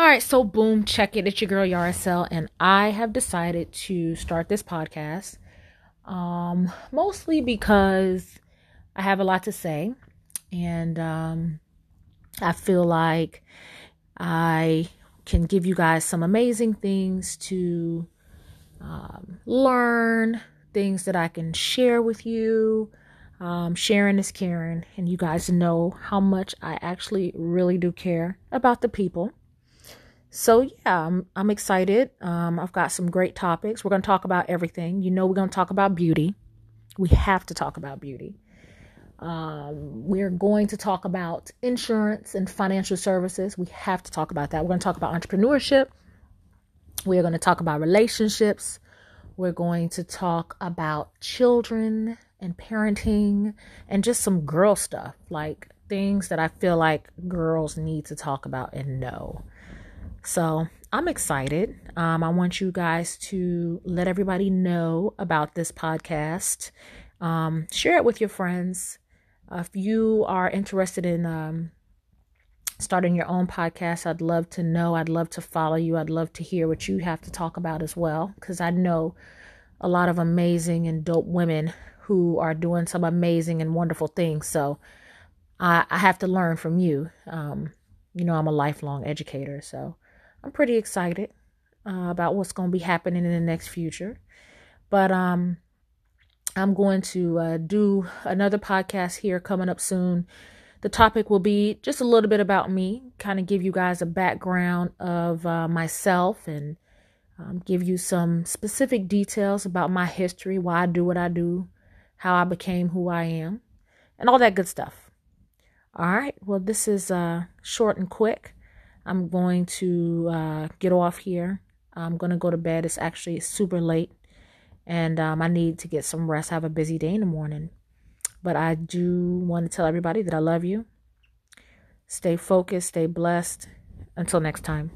All right, so boom, check it. It's your girl Yaracel, and I have decided to start this podcast. Um, mostly because I have a lot to say, and um, I feel like I can give you guys some amazing things to um, learn, things that I can share with you. Um, sharing is caring, and you guys know how much I actually really do care about the people. So yeah, I'm I'm excited. Um, I've got some great topics. We're going to talk about everything. You know, we're going to talk about beauty. We have to talk about beauty. Um, we're going to talk about insurance and financial services. We have to talk about that. We're going to talk about entrepreneurship. We're going to talk about relationships. We're going to talk about children and parenting and just some girl stuff, like things that I feel like girls need to talk about and know. So I'm excited. Um, I want you guys to let everybody know about this podcast. Um, share it with your friends. Uh, if you are interested in um, starting your own podcast, I'd love to know. I'd love to follow you. I'd love to hear what you have to talk about as well, because I know a lot of amazing and dope women who are doing some amazing and wonderful things. So I, I have to learn from you. Um, you know, I'm a lifelong educator, so I'm pretty excited uh, about what's going to be happening in the next future. But um, I'm going to uh, do another podcast here coming up soon. The topic will be just a little bit about me, kind of give you guys a background of uh, myself and um, give you some specific details about my history, why I do what I do, how I became who I am, and all that good stuff. All right, well, this is uh, short and quick. I'm going to uh, get off here. I'm going to go to bed. It's actually super late and um, I need to get some rest. I have a busy day in the morning. But I do want to tell everybody that I love you. Stay focused, stay blessed. Until next time.